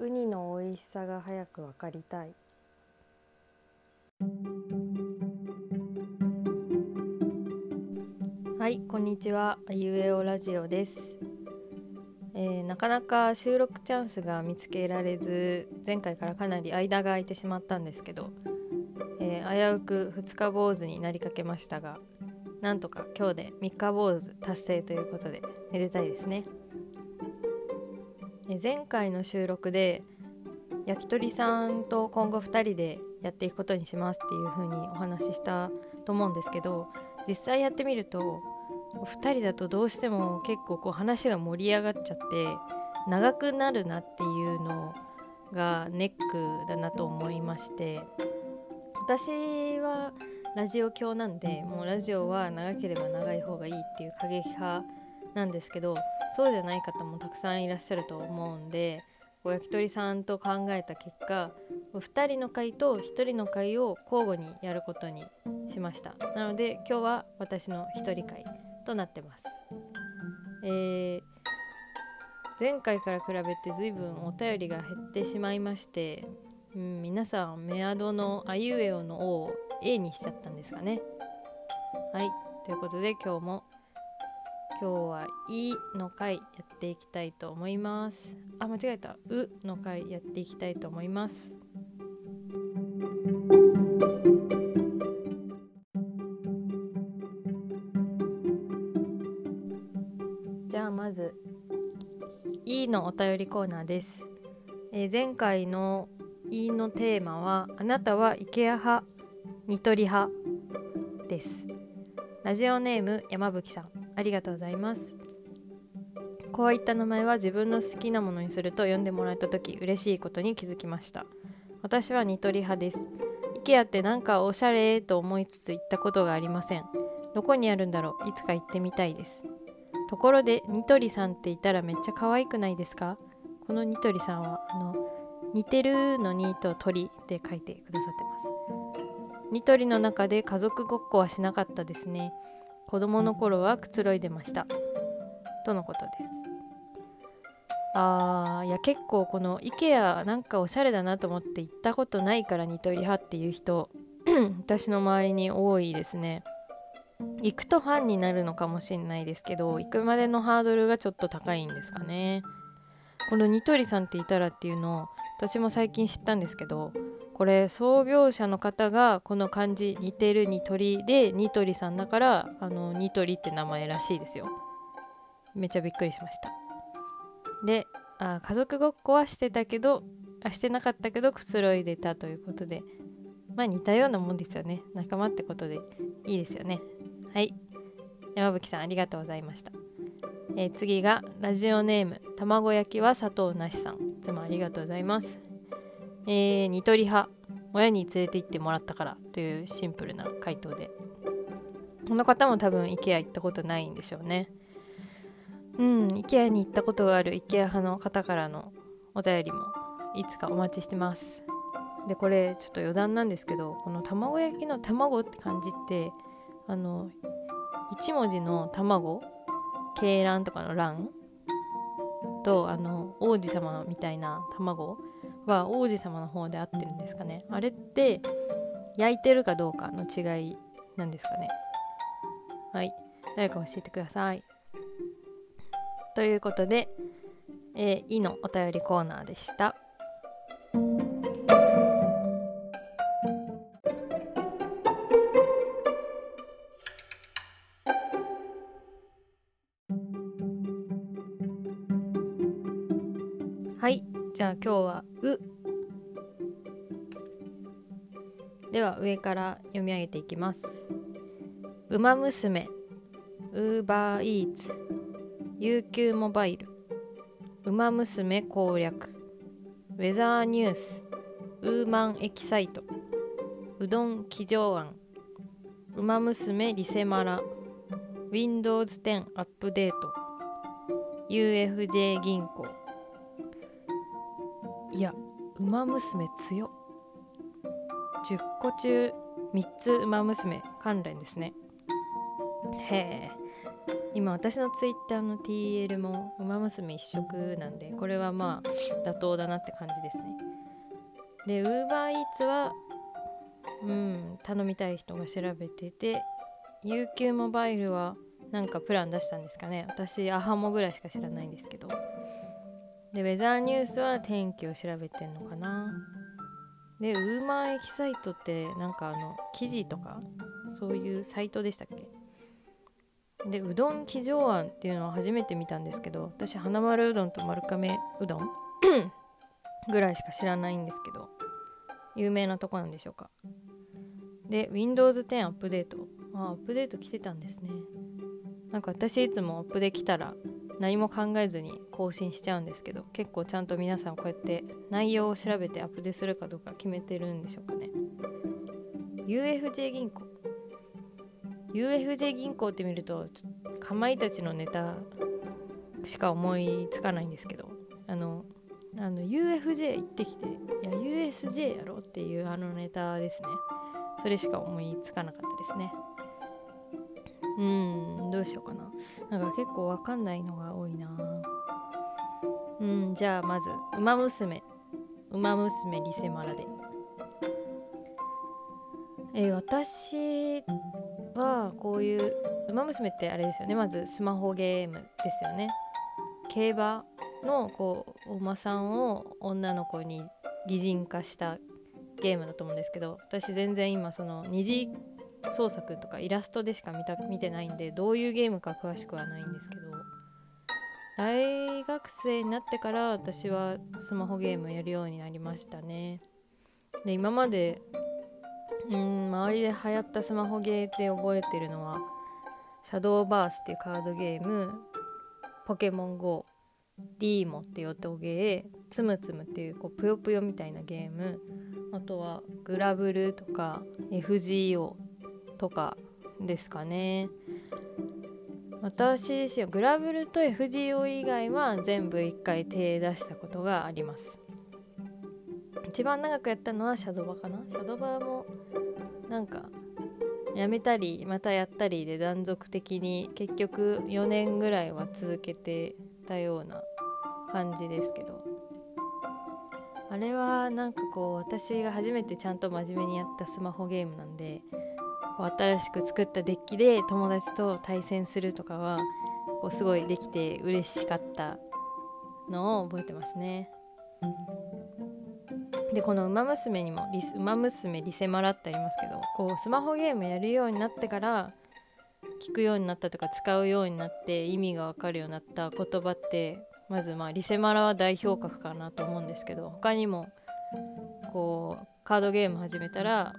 ウニの美味しさが早くわかりたい。はいこんにちは。あいうえおラジオです、えーなかなか収録チャンスが見つけられず前回からかなり間が空いてしまったんですけど、えー危うく2日坊主になりかけましたがなんとか今日で3日坊主達成ということでめでたいですね。前回の収録で焼き鳥さんと今後2人でやっていくことにしますっていう風にお話ししたと思うんですけど実際やってみると2人だとどうしても結構こう話が盛り上がっちゃって長くなるなっていうのがネックだなと思いまして私はラジオ教なんでもうラジオは長ければ長い方がいいっていう過激派なんですけどそうじゃない方もたくさんいらっしゃると思うんでこう焼き鳥さんと考えた結果2人の会と1人の会を交互にやることにしました。なので今日は私の1人会となってます、えー前回から比べて随分お便りが減ってしまいまして、うん、皆さんメアドのあいうえおの「お」を A にしちゃったんですかね。はい。ということで今日も今日は「い」の回やっていきたいと思います。あ間違えた「う」の回やっていきたいと思います。じゃあまず「い」のお便りコーナーです、えー前回の「い」のテーマは「あなたは IKEA 派ニトリ派」です。ラジオネーム山吹さん。ありがとうございます。こういった名前は自分の好きなものにすると呼んでもらえた時嬉しいことに気づきました。私はニトリ派です。IKEA ってなんかおしゃれと思いつつ行ったことがありません。どこにあるんだろう？いつか行ってみたいです。ところでニトリさんっていたらめっちゃ可愛くないですか？このニトリさんはあの似てるのにと鳥で書いてくださってます。ニトリの中で家族ごっこはしなかったですね。子供の頃はくつろいでました。とのことです。あーいや結構この IKEA なんかおしゃれだなと思って行ったことないからニトリ派っていう人 私の周りに多いですね。行くとファンになるのかもしれないですけど行くまでのハードルがちょっと高いんですかね。このニトリさんっていたらっていうのを私も最近知ったんですけどこれ創業者の方がこの漢字似てるニトリでニトリさんだからあのニトリって名前らしいですよ。めっちゃびっくりしました。であ家族ごっこはしてたけどあしてなかったけどくつろいでたということでまあ似たようなもんですよね。仲間ってことでいいですよね。はい。山吹さんありがとうございました、えー次がラジオネーム卵焼きは砂糖なしさん。いつもありがとうございます。えー、ニトリ派親に連れて行ってもらったからというシンプルな回答で。この方も多分 IKEA 行ったことないんでしょうね。うん IKEA に行ったことがある IKEA 派の方からのお便りもいつかお待ちしてます。でこれちょっと余談なんですけどこの卵焼きの卵って感じってあの1文字の卵鶏卵とかの卵とあの王子様みたいな卵は王子様の方で合ってるんですかね。あれって焼いてるかどうかの違いなんですかね。はい。誰か教えてください。ということで「えー、い」のお便りコーナーでした。から読み上げていきます「ウマ娘」「ウーバーイーツ」「UQ モバイル」「ウマ娘攻略」「ウェザーニュース」「ウーマンエキサイト」「うどん騎乗案」「ウマ娘リセマラ」「Windows 10アップデート」「UFJ 銀行」いや「ウマ娘強っ」10個中3つ「ウマ娘」関連ですね。へえ。今私のツイッターの TL も「ウマ娘」一色なんでこれはまあ妥当だなって感じですね。で UberEats はうん頼みたい人が調べてて UQ モバイルはなんかプラン出したんですかね。私アハモぐらいしか知らないんですけど。でウェザーニュースは天気を調べてんのかな。でウーマンエキサイトってなんかあの記事とかそういうサイトでしたっけ？でうどん騎乗案っていうのは初めて見たんですけど私花丸うどんと丸亀うどん ぐらいしか知らないんですけど有名なとこなんでしょうか？で Windows 10アップデート。あアップデート来てたんですね。なんか私いつもアップできたら何も考えずに更新しちゃうんですけど結構ちゃんと皆さんこうやって内容を調べてアップデートするかどうか決めてるんでしょうかね。UFJ 銀行。UFJ 銀行って見るとかまいたちのネタしか思いつかないんですけどあのあの UFJ 行ってきていや USJ やろっていうあのネタですね。それしか思いつかなかったですね。うんどうしようかな。なんか結構わかんないのが多いな。うんじゃあまず「ウマ娘」「ウマ娘リセマラで」えー、私はこういう「ウマ娘」ってあれですよね。まずスマホゲームですよね。競馬のこうお馬さんを女の子に擬人化したゲームだと思うんですけど私全然今その二次創作とかイラストでしか見た見てないんでどういうゲームか詳しくはないんですけど大学生になってから私はスマホゲームやるようになりましたね。で今までうん周りで流行ったスマホゲーって覚えてるのはシャドーバースっていうカードゲームポケモン GO ディーモっていう音ゲーつむつむっていうこうぷよぷよみたいなゲームあとはグラブルとか FGO とかですかね。私自身はグラブルと FGO 以外は全部1回手出したことがあります。一番長くやったのはシャドバかな。シャドバもなんかやめたりまたやったりで断続的に結局4年ぐらいは続けてたような感じですけど。あれはなんかこう私が初めてちゃんと真面目にやったスマホゲームなんでこう新しく作ったデッキで友達と対戦するとかはこうすごいできて嬉しかったのを覚えてますね。でこの「ウマ娘」にも「ウマ娘リセマラ」ってありますけどこうスマホゲームやるようになってから聞くようになったとか使うようになって意味がわかるようになった言葉ってまずまあリセマラは代表格かなと思うんですけど他にもこうカードゲーム始めたら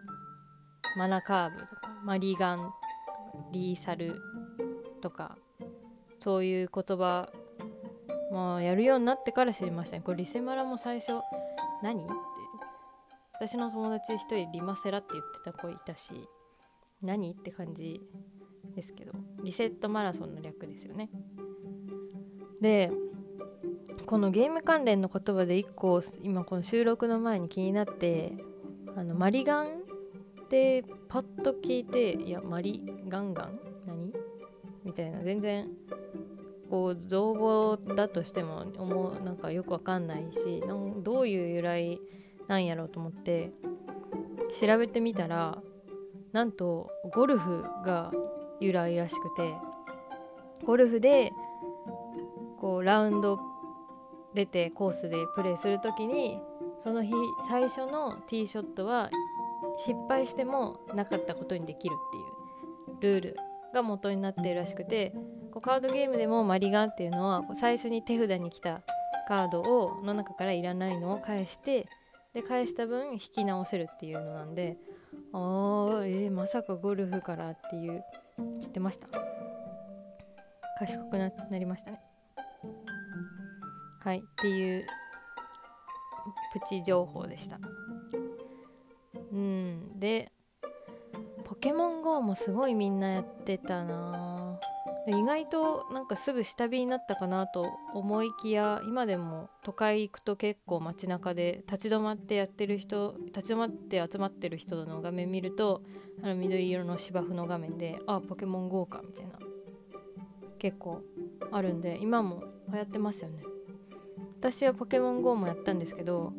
マナカーブとかマリガンリーサルとかそういう言葉まあやるようになってから知りましたね。これリセマラも最初何？って。私の友達一人リマセラって言ってた子いたし何？って感じですけどリセットマラソンの略ですよね。でこのゲーム関連の言葉で1個今この収録の前に気になってあのマリガンてパッと聞いていやマリガンガン？何？みたいな。全然こう造語だとしても思うなんかよくわかんないしなんどういう由来なんやろうと思って調べてみたらなんとゴルフが由来らしくてゴルフでこうラウンド出てコースでプレーする時にその日最初のティーショットは失敗してもなかったことにできるっていうルールが元になっているらしくてこうカードゲームでもマリガンっていうのはこう最初に手札に来たカードをの中からいらないのを返してで返した分引き直せるっていうのなんであーえー、まさかゴルフからっていう知ってました？賢くなりましたね。はいっていうプチ情報でした。でポケモン GO もすごいみんなやってたな。意外となんかすぐ下火になったかなと思いきや今でも都会行くと結構街中で立ち止まってやってる人立ち止まって集まってる人の画面見るとあの緑色の芝生の画面であポケモン GO かみたいな結構あるんで今も流行ってますよね。私はポケモン GO もやったんですけど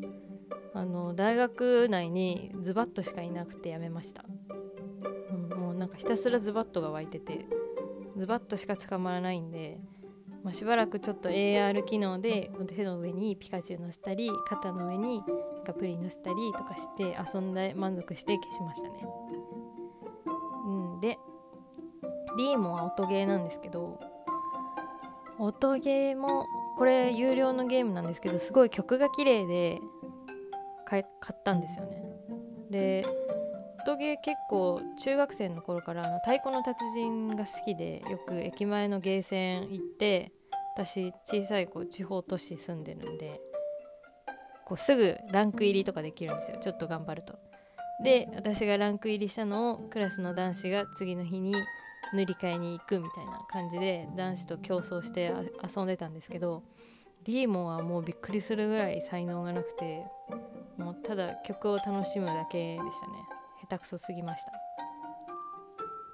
あの大学内にズバットしかいなくてやめました、うん、もうなんかひたすらズバットが湧いててズバットしか捕まらないんで、まあ、しばらくちょっと AR 機能で手の上にピカチュウ乗せたり肩の上にガプリ乗せたりとかして遊んで満足して消しましたね。うんでリーモは音ゲーなんですけど音ゲーもこれ有料のゲームなんですけどすごい曲が綺麗で買ったんですよね。で音ゲー結構中学生の頃からあの太鼓の達人が好きでよく駅前のゲーセン行って私小さい子地方都市住んでるんでこうすぐランク入りとかできるんですよ。ちょっと頑張ると。で私がランク入りしたのをクラスの男子が次の日に塗り替えに行くみたいな感じで男子と競争して遊んでたんですけどディーモンはもうびっくりするぐらい才能がなくてもうただ曲を楽しむだけでしたね。下手くそすぎました。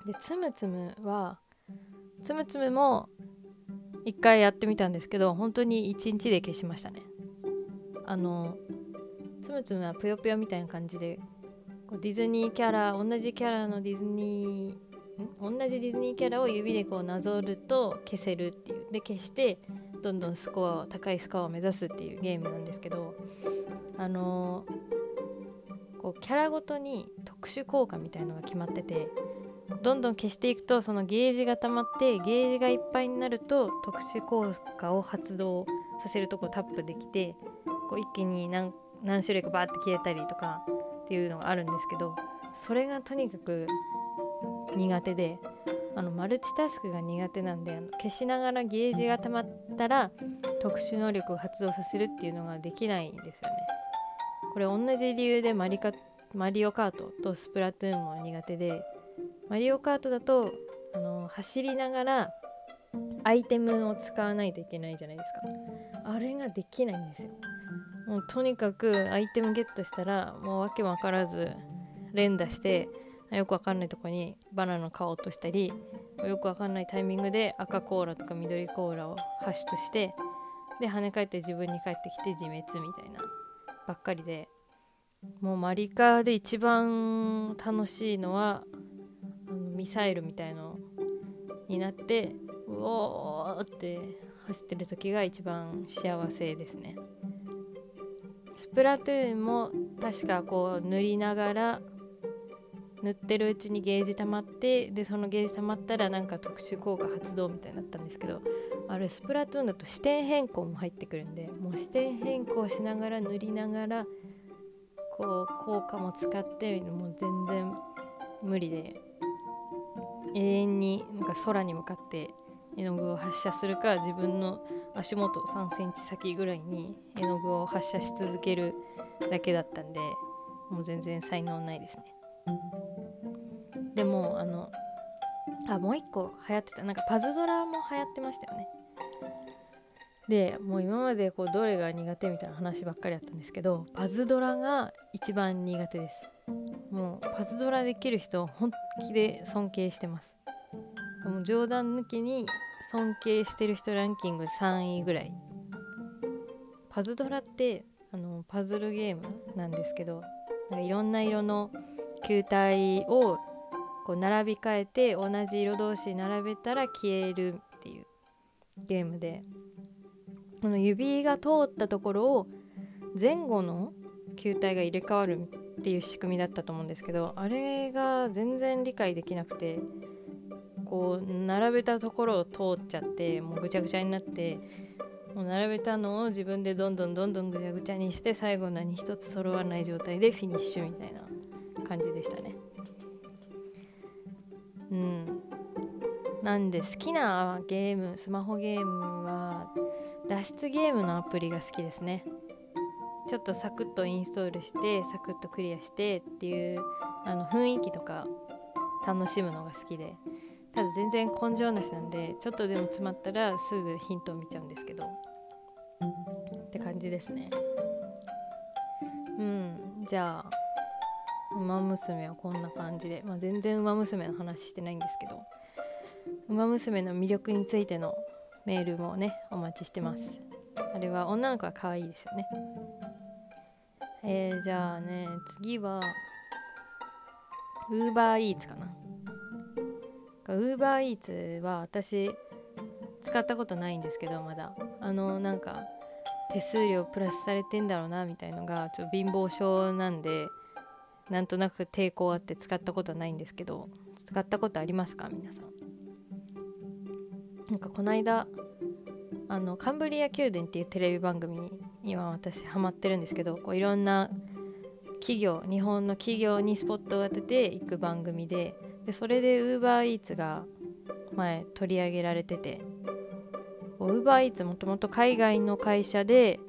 でつむつむはつむつむも一回やってみたんですけど本当に1日で消しましたね。あのつむつむはぷよぷよみたいな感じでディズニーキャラ同じキャラのディズニー同じディズニーキャラを指でこうなぞると消せるっていう。で消してどんどんスコアを高いスコアを目指すっていうゲームなんですけどあのー、こうキャラごとに特殊効果みたいのが決まっててどんどん消していくとそのゲージが溜まってゲージがいっぱいになると特殊効果を発動させるとこタップできてこう一気に何何種類かバーって消えたりとかっていうのがあるんですけどそれがとにかく苦手であのマルチタスクが苦手なんであの消しながらゲージが溜まったら特殊能力を発動させるっていうのができないんですよね。これ同じ理由でマリカマリオカートとスプラトゥーンも苦手でマリオカートだとあの走りながらアイテムを使わないといけないじゃないですかあれができないんですよもうとにかくアイテムゲットしたらもう訳も分からず連打してよくわかんないとこにバナナの皮を落としたりよくわかんないタイミングで赤コーラとか緑コーラを発出してで跳ね返って自分に返ってきて自滅みたいなばっかりでもうマリカーで一番楽しいのはミサイルみたいのになってうおーって走ってる時が一番幸せですね。スプラトゥーンも確かこう塗りながら塗ってるうちにゲージ溜まってでそのゲージ溜まったらなんか特殊効果発動みたいになったんですけどあれスプラトゥーンだと視点変更も入ってくるんでもう視点変更しながら塗りながらこう効果も使ってもう全然無理で永遠になんか空に向かって絵の具を発射するか自分の足元3センチ先ぐらいに絵の具を発射し続けるだけだったんでもう全然才能ないですね。でもあのあもう一個流行ってたなんかパズドラも流行ってましたよね。でもう今までこうどれが苦手みたいな話ばっかりあったんですけどパズドラが一番苦手です。もうパズドラできる人本気で尊敬してます。もう冗談抜きに尊敬してる人ランキング3位ぐらい。パズドラってあのパズルゲームなんですけどなんかいろんな色の球体をこう並び替えて同じ色同士並べたら消えるっていうゲームでこの指が通ったところを前後の球体が入れ替わるっていう仕組みだったと思うんですけどあれが全然理解できなくてこう並べたところを通っちゃってもうぐちゃぐちゃになってもう並べたのを自分でどんどんどんどんぐちゃぐちゃにして最後何一つ揃わない状態でフィニッシュみたいな。感じでしたね。うん。なんで好きなゲームスマホゲームは脱出ゲームのアプリが好きですね。ちょっとサクッとインストールしてサクッとクリアしてっていうあの雰囲気とか楽しむのが好きで。ただ全然根性なしなんでちょっとでも詰まったらすぐヒントを見ちゃうんですけど。って感じですね。うん。じゃあ「ウマ娘」はこんな感じで、まあ、全然「ウマ娘」の話してないんですけどウマ娘の魅力についてのメールもねお待ちしてます。あれは女の子は可愛いですよね。えー、じゃあね次はウーバーイーツかな。ウーバーイーツは私使ったことないんですけどまだ。あのなんか手数料プラスされてんだろうなみたいのがちょっと貧乏症なんでなんとなく抵抗あって使ったことないんですけど使ったことありますか？皆さん。なんかこの間あのカンブリア宮殿っていうテレビ番組に今私ハマってるんですけどこういろんな企業日本の企業にスポットを当てていく番組ででそれで UberEats が前取り上げられてて UberEats もともと海外の会社で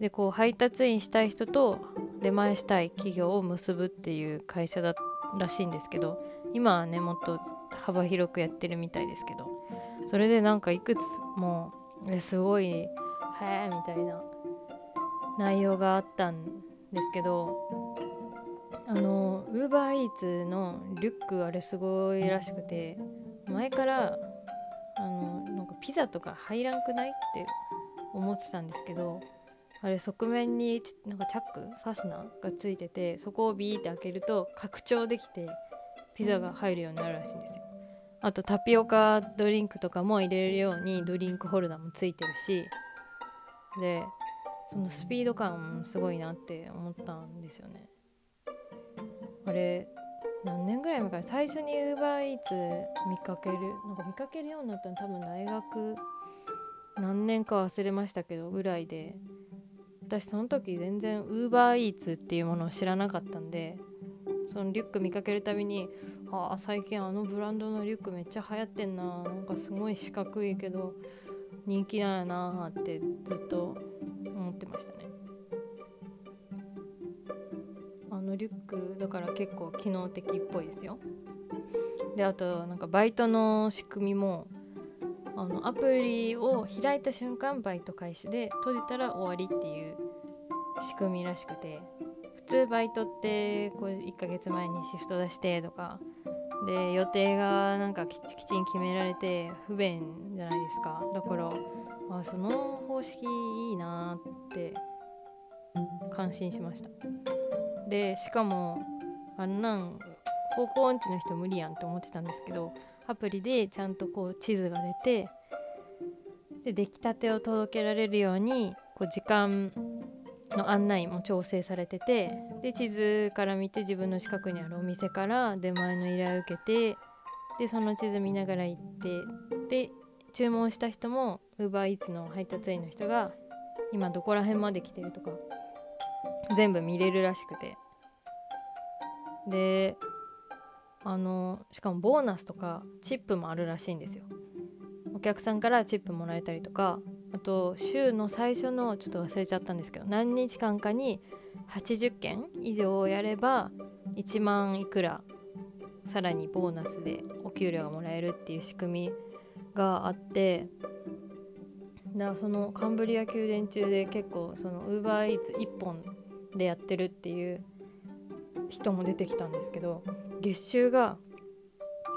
でこう配達員したい人と出前したい企業を結ぶっていう会社だらしいんですけど今はねもっと幅広くやってるみたいですけどそれでなんかいくつもすごい「へえ」みたいな内容があったんですけどあのウーバーイーツのリュックあれすごいらしくて前からあのなんかピザとか入らんくないって思ってたんですけどあれ側面になんかチャックファスナーがついててそこをビーって開けると拡張できてピザが入るようになるらしいんですよ。あとタピオカドリンクとかも入れるようにドリンクホルダーもついてるしでそのスピード感もすごいなって思ったんですよね。あれ何年ぐらい前から最初に UberEats 見かけるなんか見かけるようになったの多分大学何年か忘れましたけどぐらいで私その時全然 UberEats っていうものを知らなかったんでそのリュック見かけるたびにああ最近あのブランドのリュックめっちゃ流行ってんななんかすごい四角いけど人気なんやなってずっと思ってましたね。あのリュックだから結構機能的っぽいですよ。であとなんかバイトの仕組みもあのアプリを開いた瞬間バイト開始で閉じたら終わりっていう仕組みらしくて普通バイトってこう1ヶ月前にシフト出してとかで予定がなんかきちきちに決められて不便じゃないですか。だからあその方式いいなって感心しました。でしかもあんなん方向音痴の人無理やんって思ってたんですけどアプリでちゃんとこう地図が出てで出来たてを届けられるようにこう時間の案内も調整されててで地図から見て自分の近くにあるお店から出前の依頼を受けてでその地図見ながら行ってで注文した人も UberEats の配達員の人が今どこら辺まで来てるとか全部見れるらしくて。であのしかもボーナスとかチップもあるらしいんですよ。お客さんからチップもらえたりとかあと週の最初のちょっと忘れちゃったんですけど何日間かに80件以上やれば1万いくらさらにボーナスでお給料がもらえるっていう仕組みがあってだからそのカンブリア宮殿中で結構そのウーバーイーツ1本でやってるっていう人も出てきたんですけど月収が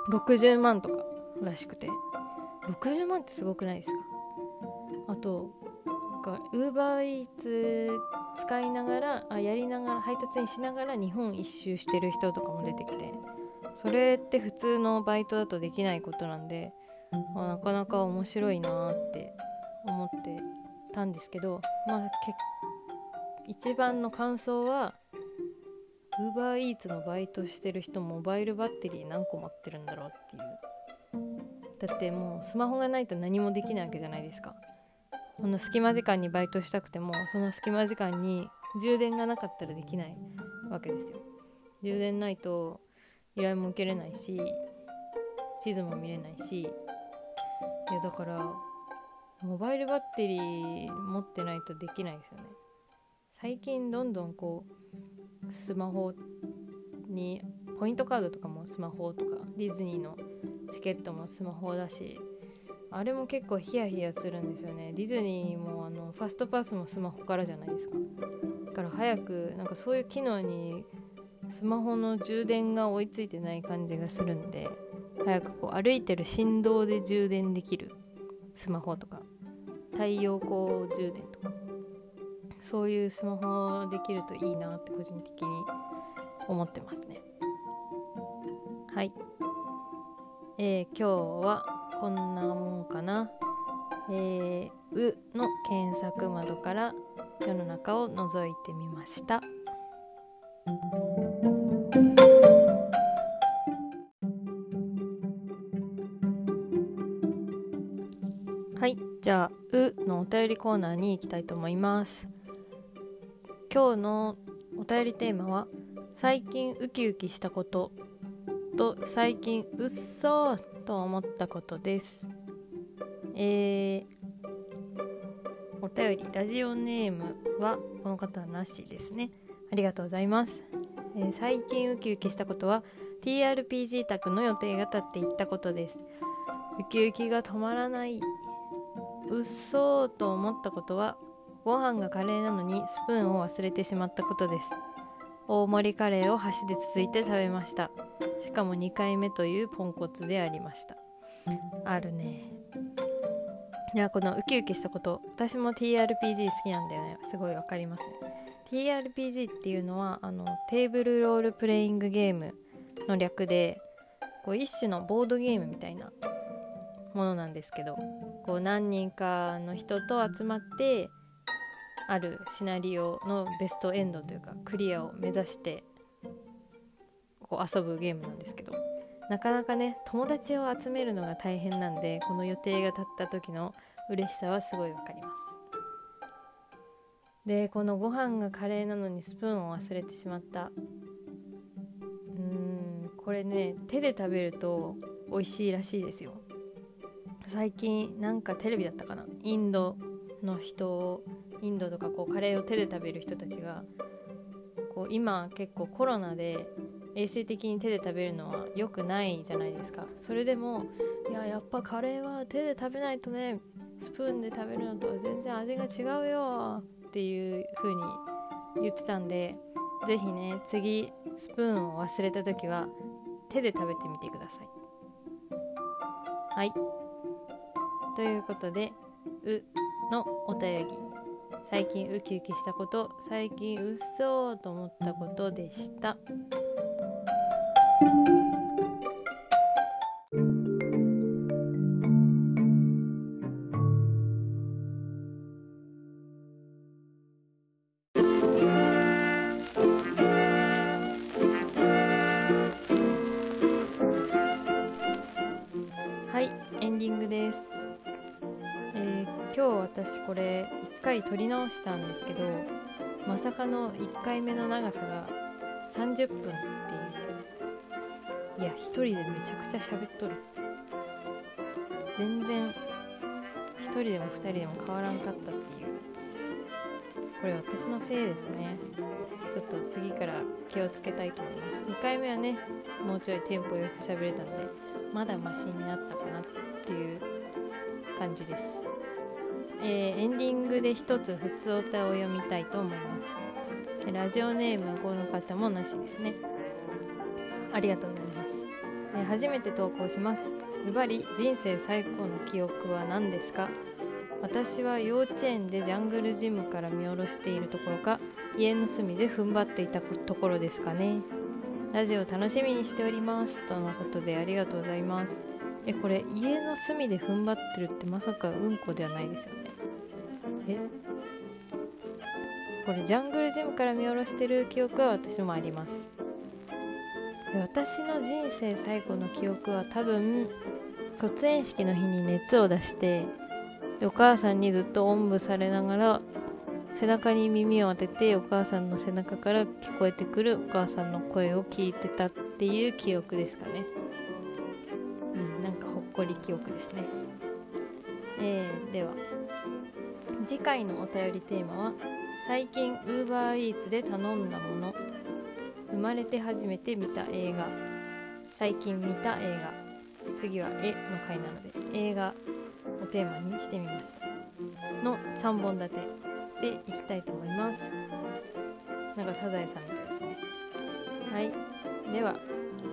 60万とからしくて60万ってすごくないですか？あとウーバーイーツ使いながらあやりながら配達員しながら日本一周してる人とかも出てきてそれって普通のバイトだとできないことなんで、まあ、なかなか面白いなって思ってたんですけどまあ一番の感想はウーバーイーツのバイトしてる人モバイルバッテリー何個持ってるんだろうっていう。だってもうスマホがないと何もできないわけじゃないですか。この隙間時間にバイトしたくてもその隙間時間に充電がなかったらできないわけですよ。充電ないと依頼も受けれないし地図も見れないし。いやだからモバイルバッテリー持ってないとできないですよね。最近どんどんこうスマホにポイントカードとかもスマホとかディズニーのチケットもスマホだしあれも結構ヒヤヒヤするんですよね。ディズニーもあのファストパスもスマホからじゃないですか。だから早くなんかそういう機能にスマホの充電が追いついてない感じがするんで早くこう歩いてる振動で充電できるスマホとか太陽光充電とか。そういうスマホできるといいなって個人的に思ってますね。はい。えー、今日はこんなもんかな。えー、うの検索窓から世の中を覗いてみました。はい。じゃあ「う」のお便りコーナーに行きたいと思います。今日のお便りテーマは「最近ウキウキしたこと」と「最近うっそー」と思ったことです。えー、お便りラジオネームはこの方はなしですね。ありがとうございます、えー、最近ウキウキしたことは TRPG 宅の予定が立っていったことです。ウキウキが止まらないうっそーと思ったことはご飯がカレーなのにスプーンを忘れてしまったことです。大盛りカレーを箸でつついて食べました。しかも2回目というポンコツでありました。あるね。いやこのウキウキしたこと私も TRPG 好きなんだよね。すごいわかりますね。TRPG っていうのはあのテーブルロールプレイングゲームの略でこう一種のボードゲームみたいなものなんですけどこう何人かの人と集まってあるシナリオのベストエンドというかクリアを目指してこう遊ぶゲームなんですけどなかなかね友達を集めるのが大変なんでこの予定が立った時の嬉しさはすごいわかります。でこのご飯がカレーなのにスプーンを忘れてしまった。うーんこれね手で食べると美味しいらしいですよ。最近なんかテレビだったかな？インドの人インドとかこうカレーを手で食べる人たちがこう今結構コロナで衛生的に手で食べるのは良くないじゃないですか。それでもいややっぱカレーは手で食べないとねスプーンで食べるのとは全然味が違うよっていう風に言ってたんで是非ね次スプーンを忘れた時は手で食べてみてください。はい。ということで「う」のお便り最近ウキウキしたこと最近うっそーと思ったことでした。私これ1回撮り直したんですけどまさかの1回目の長さが30分っていう。いや1人でめちゃくちゃ喋っとる。全然1人でも2人でも変わらんかったっていう。これ私のせいですね。ちょっと次から気をつけたいと思います。2回目はねもうちょいテンポよく喋れたんでまだマシになったかなっていう感じです。えー、エンディングで一つ普通歌を読みたいと思います。ラジオネームこの方もなしですね。ありがとうございます、えー、初めて投稿します。ズバリ人生最高の記憶は何ですか？私は幼稚園でジャングルジムから見下ろしているところか家の隅で踏ん張っていたところですかね。ラジオ楽しみにしております。とのことでありがとうございます。えこれ家の隅で踏ん張ってるってまさかうんこではないですよね。え？これジャングルジムから見下ろしてる記憶は私もあります。私の人生最後の記憶は多分卒園式の日に熱を出してでお母さんにずっとおんぶされながら背中に耳を当ててお母さんの背中から聞こえてくるお母さんの声を聞いてたっていう記憶ですかね。こり記憶ですね、えー、では。次回のお便りテーマは最近 UberEats で頼んだもの。生まれて初めて見た映画。最近見た映画。次は絵の回なので映画をテーマにしてみました。の3本立てでいきたいと思います。なんかサザエさんみたいですね。はい。では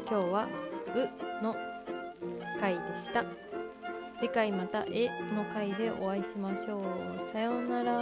今日は「う」の回でした。次回また絵の回でお会いしましょう。さようなら。